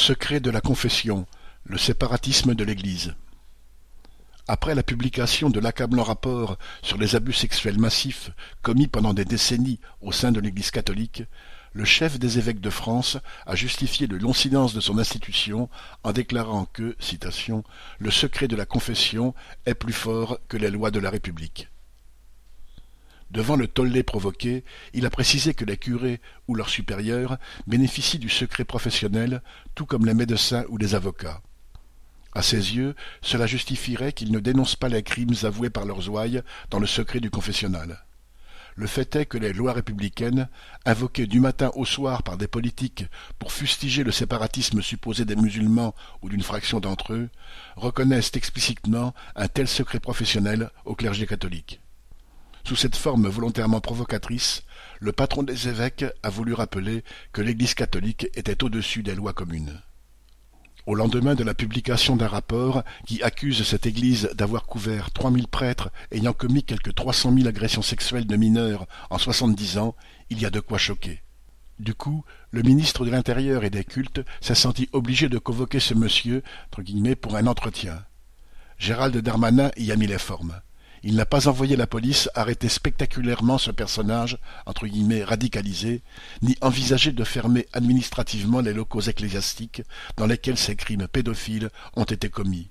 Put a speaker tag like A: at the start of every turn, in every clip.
A: Secret de la confession, le séparatisme de l'Église. Après la publication de l'accablant rapport sur les abus sexuels massifs commis pendant des décennies au sein de l'Église catholique, le chef des évêques de France a justifié le long silence de son institution en déclarant que, le secret de la confession est plus fort que les lois de la République. Devant le tollé provoqué, il a précisé que les curés ou leurs supérieurs bénéficient du secret professionnel, tout comme les médecins ou les avocats. À ses yeux, cela justifierait qu'ils ne dénoncent pas les crimes avoués par leurs ouailles dans le secret du confessionnal. Le fait est que les lois républicaines, invoquées du matin au soir par des politiques pour fustiger le séparatisme supposé des musulmans ou d'une fraction d'entre eux, reconnaissent explicitement un tel secret professionnel au clergé catholique. Sous cette forme volontairement provocatrice, le patron des évêques a voulu rappeler que l'Église catholique était au-dessus des lois communes. Au lendemain de la publication d'un rapport qui accuse cette Église d'avoir couvert trois mille prêtres ayant commis quelque trois cent mille agressions sexuelles de mineurs en soixante-dix ans, il y a de quoi choquer. Du coup, le ministre de l'Intérieur et des Cultes s'est senti obligé de convoquer ce monsieur pour un entretien. Gérald Darmanin y a mis les formes. Il n'a pas envoyé la police arrêter spectaculairement ce personnage entre guillemets radicalisé, ni envisagé de fermer administrativement les locaux ecclésiastiques dans lesquels ces crimes pédophiles ont été commis.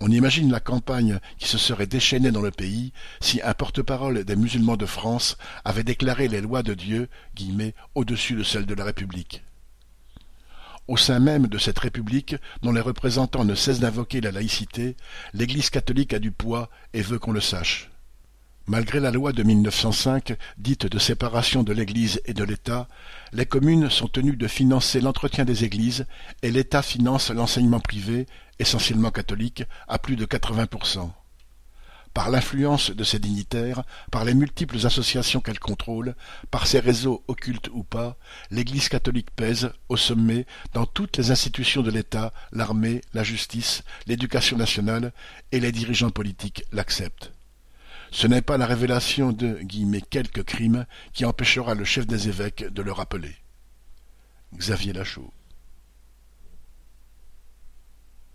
A: On imagine la campagne qui se serait déchaînée dans le pays si un porte-parole des musulmans de France avait déclaré les lois de Dieu au-dessus de celles de la République. Au sein même de cette République, dont les représentants ne cessent d'invoquer la laïcité, l'Église catholique a du poids et veut qu'on le sache. Malgré la loi de 1905, dite de séparation de l'Église et de l'État, les communes sont tenues de financer l'entretien des églises et l'État finance l'enseignement privé, essentiellement catholique, à plus de 80% par l'influence de ses dignitaires, par les multiples associations qu'elle contrôle, par ses réseaux occultes ou pas, l'Église catholique pèse, au sommet, dans toutes les institutions de l'État, l'armée, la justice, l'éducation nationale, et les dirigeants politiques l'acceptent. Ce n'est pas la révélation de « quelques crimes » qui empêchera le chef des évêques de le rappeler. Xavier Lachaud